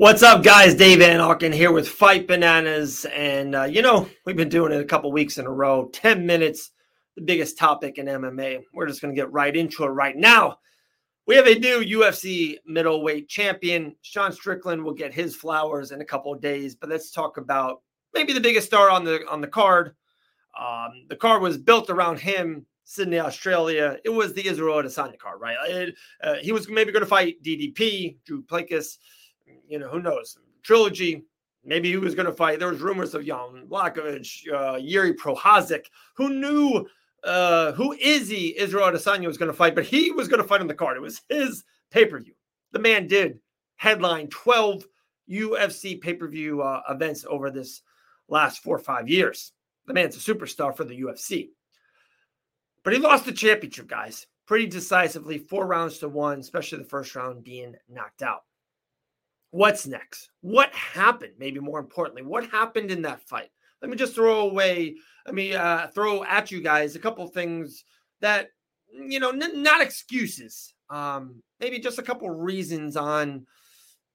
What's up, guys? Dave Van Auken here with Fight Bananas. And, uh, you know, we've been doing it a couple weeks in a row 10 minutes, the biggest topic in MMA. We're just going to get right into it right now. We have a new UFC middleweight champion. Sean Strickland will get his flowers in a couple of days, but let's talk about maybe the biggest star on the on the card. Um, the card was built around him, Sydney, Australia. It was the Israel Adesanya card, right? It, uh, he was maybe going to fight DDP, Dricus du Plessis you know, who knows? Trilogy, maybe he was going to fight. There was rumors of Jan Blachowicz, uh, Jiri Prochazka. Who knew uh, who Izzy Israel Adesanya was going to fight? But he was going to fight on the card. It was his pay per view. The man did headline 12 UFC pay per view uh, events over this last four or five years. The man's a superstar for the UFC. But he lost the championship, guys, pretty decisively, four rounds to one, especially the first round being knocked out. What's next? What happened? Maybe more importantly, what happened in that fight? Let me just throw away, let me uh, throw at you guys a couple things that, you know, n- not excuses, um, maybe just a couple reasons on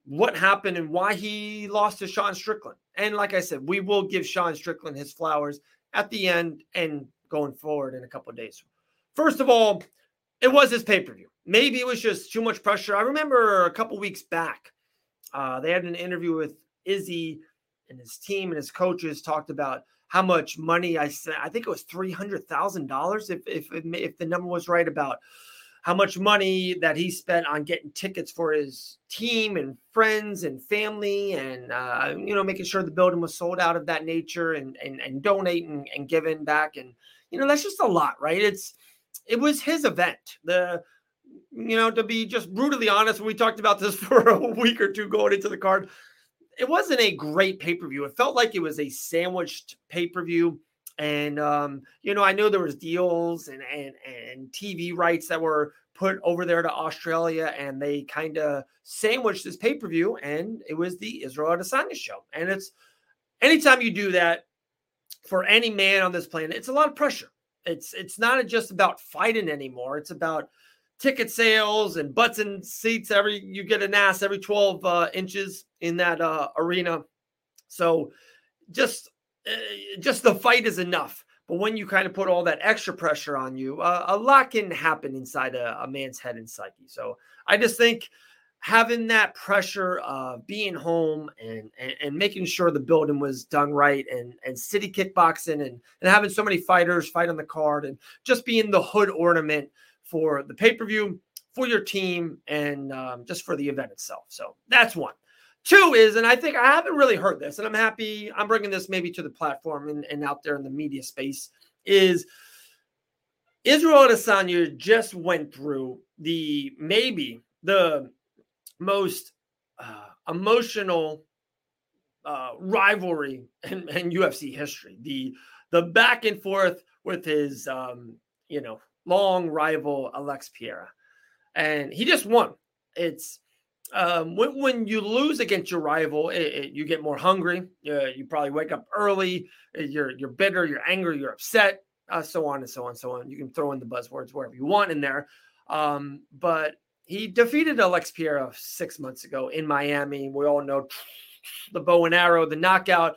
what happened and why he lost to Sean Strickland. And like I said, we will give Sean Strickland his flowers at the end and going forward in a couple of days. First of all, it was his pay per view. Maybe it was just too much pressure. I remember a couple weeks back, uh, they had an interview with Izzy and his team and his coaches talked about how much money I said. I think it was three hundred thousand dollars, if if if the number was right about how much money that he spent on getting tickets for his team and friends and family, and uh, you know making sure the building was sold out of that nature, and and and donating and giving back, and you know that's just a lot, right? It's it was his event. The you know, to be just brutally honest, we talked about this for a week or two going into the card. It wasn't a great pay per view. It felt like it was a sandwiched pay per view. And um, you know, I know there was deals and and and TV rights that were put over there to Australia, and they kind of sandwiched this pay per view, and it was the Israel Adesanya show. And it's anytime you do that for any man on this planet, it's a lot of pressure. It's it's not just about fighting anymore. It's about ticket sales and butts and seats every you get an ass every 12 uh, inches in that uh, arena. So just uh, just the fight is enough. But when you kind of put all that extra pressure on you uh, a lot can happen inside a, a, man's head and psyche. So i just think having that pressure of being home and, and, and making sure the building was done right and and city kickboxing and and having so many fighters fight on the card and just being the hood ornament for the pay per view, for your team, and um, just for the event itself. So that's one. Two is, and I think I haven't really heard this, and I'm happy I'm bringing this maybe to the platform and, and out there in the media space, is Israel Adesanya just went through the maybe the most uh, emotional uh, rivalry in, in, UFC history. The the back and forth with his um, you know long rival Alex Pereira, and he just won. It's um, when, when you lose against your rival, it, it, you get more hungry. Uh, you probably wake up early. Uh, you're you're bitter. You're angry. You're upset. Uh, so on and so on and so on. You can throw in the buzzwords wherever you want in there. Um, but he defeated Alex Pereira six months ago in Miami. We all know the bow and arrow, the knockout.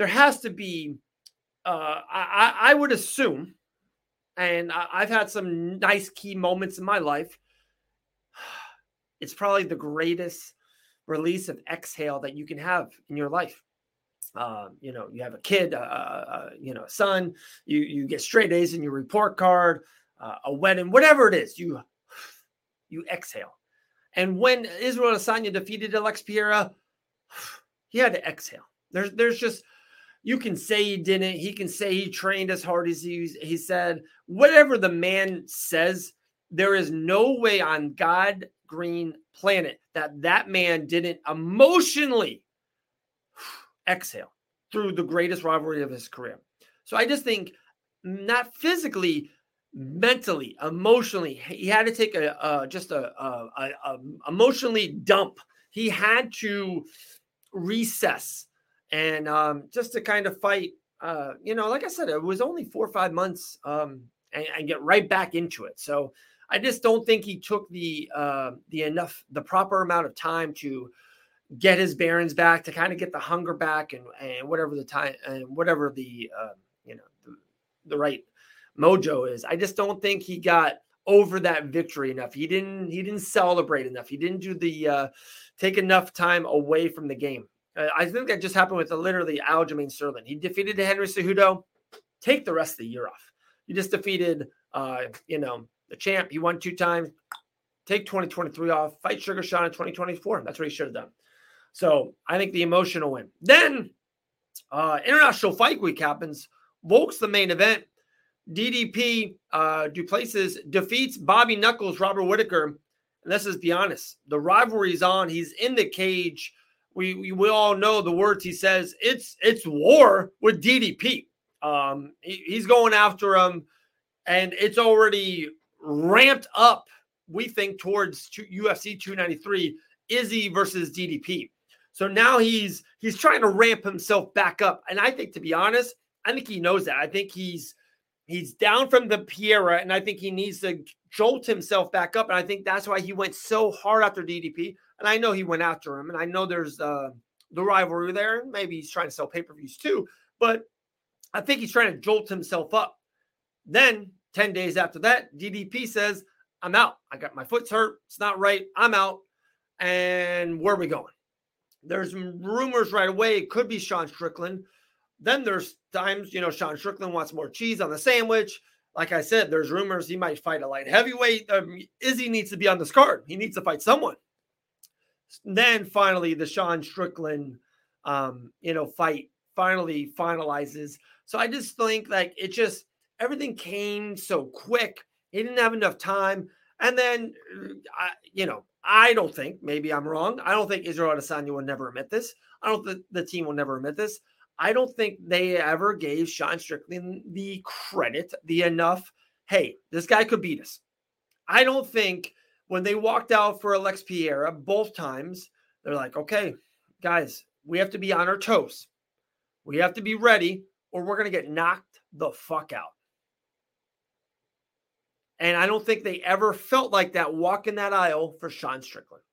there has to be, uh, I, I would assume, and I've had some nice key moments in my life. It's probably the greatest release of exhale that you can have in your life. Um, you know, you have a kid, uh, uh, you know, a son, you you get straight A's in your report card, uh, a wedding, whatever it is, you you exhale. And when Israel Adesanya defeated Alex Pereira, he had to exhale. There's there's just you can say he didn't. He can say he trained as hard as he he said. Whatever the man says, there is no way on God green planet that that man didn't emotionally exhale through the greatest rivalry of his career. So I just think not physically, mentally, emotionally, he had to take a, a just a, a, a, emotionally dump. He had to recess and um, just to kind of fight. Uh, you know, like I said, it was only four or five months um, and, and get right back into it. So I just don't think he took the uh, the enough the proper amount of time to get his bearings back to kind of get the hunger back and and whatever the time and whatever the uh, you know the, the right mojo is. I just don't think he got over that victory enough. He didn't he didn't celebrate enough. He didn't do the uh, take enough time away from the game. Uh, I think that just happened with uh, literally Aljamain Sterling. He defeated Henry Cejudo. Take the rest of the year off. You just defeated, uh, you know, the champ. He won two times. Take 2023 off. Fight Sugar Sean in 2024. That's what he should have done. So I think the emotional win. Then uh, International Fight Week happens. Volk's the main event. DDP uh, defeats Bobby Knuckles, Robert Whitaker. And let's just be honest, the rivalry's on. He's in the cage. We, we, we all know the words he says. It's it's war with DDP. Um, he, he's going after him, and it's already ramped up. We think towards two, UFC 293 Izzy versus DDP. So now he's he's trying to ramp himself back up. And I think to be honest, I think he knows that. I think he's he's down from the Pereira, and I think he needs to jolt himself back up. And I think that's why he went so hard after DDP. And I know he went after him, and I know there's uh, the rivalry there. Maybe he's trying to sell pay per views too, but I think he's trying to jolt himself up. Then 10 days after that, DDP says, I'm out. I got my foot's hurt. It's not right. I'm out. And where are we going? There's rumors right away. It could be Sean Strickland. Then there's times, you know, Sean Strickland wants more cheese on the sandwich. Like I said, there's rumors he might fight a light heavyweight. Um, Izzy needs to be on this card. He needs to fight someone. Then finally, the Sean Strickland, um, you know, fight finally finalizes. So I just think like it just everything came so quick. He didn't have enough time. And then, uh, I, you know, I don't think, maybe I'm wrong. I don't think Israel Adesanya will never admit this. I don't think the team will never admit this. I don't think they ever gave Sean Strickland the credit, the enough, hey, this guy could beat us. I don't think when they walked out for Alex Pereira both times, they're like, okay, guys, we have to be on our toes. We have to be ready, or we're going to get knocked the fuck out. And I don't think they ever felt like that walking that aisle for Sean Strickland.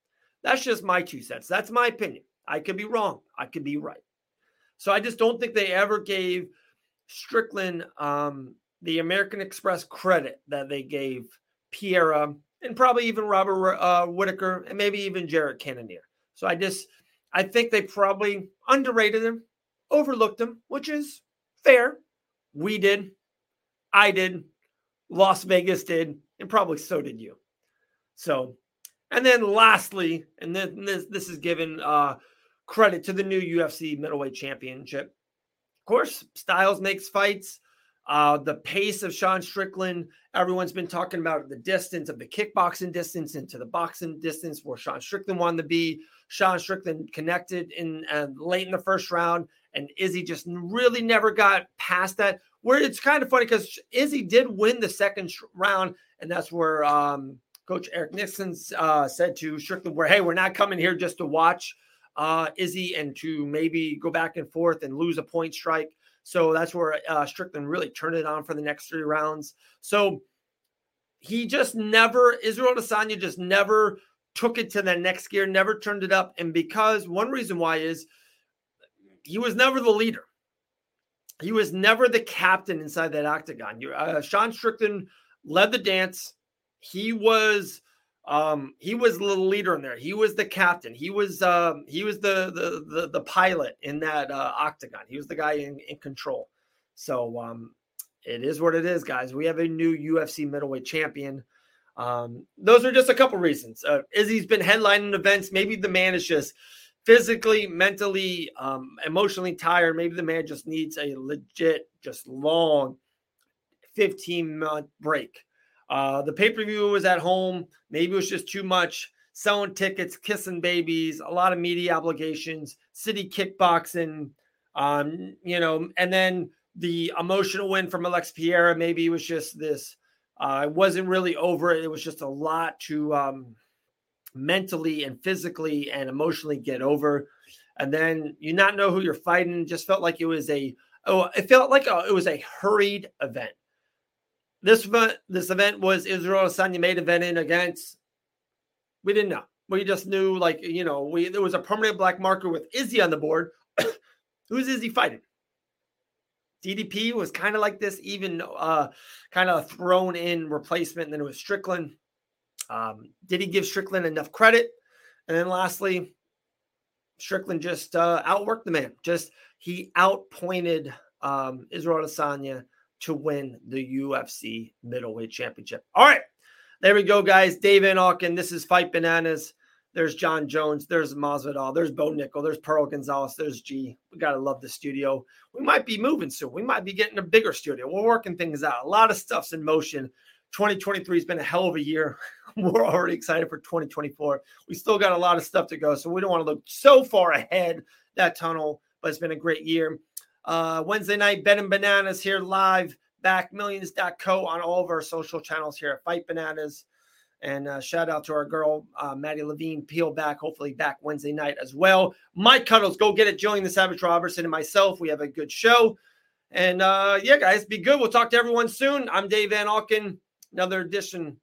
That's just my two cents. That's my opinion. I could be wrong. I could be right. So I just don't think they ever gave Strickland um, the American Express credit that they gave Pereira and probably even Robert uh, Whitaker and maybe even Jared Cannonier. So I just I think they probably underrated him, overlooked him, which is fair. We did, I did, Las Vegas did, and probably so did you. So, and then lastly, and then this this is given uh, credit to the new UFC middleweight championship. Of course, Styles makes fights. Uh, the pace of Sean Strickland, everyone's been talking about the distance of the kickboxing distance into the boxing distance where Sean Strickland wanted to be. Sean Strickland connected in uh, late in the first round, and Izzy just really never got past that. Where it's kind of funny because Izzy did win the second round, and that's where um, Coach Eric Nicksick uh, said to Strickland, "Where hey, we're not coming here just to watch uh, Izzy and to maybe go back and forth and lose a point strike." So that's where uh, Strickland really turned it on for the next three rounds. So he just never Israel Adesanya just never took it to the next gear, never turned it up, and because one reason why is he was never the leader. He was never the captain inside that octagon. Uh, Sean Strickland led the dance. He was Um, he was the leader in there. He was the captain. He was uh, he was the, the the the pilot in that uh, octagon. He was the guy in, in control. So um, it is what it is, guys. We have a new UFC middleweight champion. Um, those are just a couple reasons. Uh, Izzy's been headlining events. Maybe the man is just physically, mentally, um, emotionally tired. Maybe the man just needs a legit, just long 15 month break. Uh, the pay per view was at home. Maybe it was just too much selling tickets, kissing babies, a lot of media obligations, city kickboxing, um, you know, and then the emotional win from Alex Pereira. Maybe it was just this. Uh, it wasn't really over. It. It was just a lot to um, mentally and physically and emotionally get over. And then you not know who you're fighting. Just felt like it was a oh, it felt like a, it was a hurried event. This event, this event was Israel Adesanya made event in against. We didn't know. We just knew, like you know, we there was a permanent black marker with Izzy on the board. Who's Izzy fighting? DDP was kind of like this, even uh, kind of thrown in replacement. And then it was Strickland. Um, did he give Strickland enough credit? And then lastly, Strickland just uh, outworked the man. Just he outpointed um, Israel Adesanya to win the UFC middleweight championship. All right, there we go, guys. Dave Van. This is Fight Bananas. There's Jon Jones. There's Masvidal. There's Bo Nickal. There's Pearl Gonzalez. There's G. We gotta love the studio. We might be moving soon. We might be getting a bigger studio. We're working things out. A lot of stuff's in motion. 2023 has been a hell of a year. We're already excited for 2024. We still got a lot of stuff to go, so we don't want to look so far ahead that tunnel. But it's been a great year. Uh, Wednesday night, Ben and Bananas here live, backmillions.co on all of our social channels here at Fight Bananas. And uh, shout out to our girl, uh, Maddie Levine, peel back, hopefully back Wednesday night as well. Mike Cuddles, go get it. Joining the Savage Robertson and myself. We have a good show. And uh, yeah, guys, be good. We'll talk to everyone soon. I'm Dave Van Auken another edition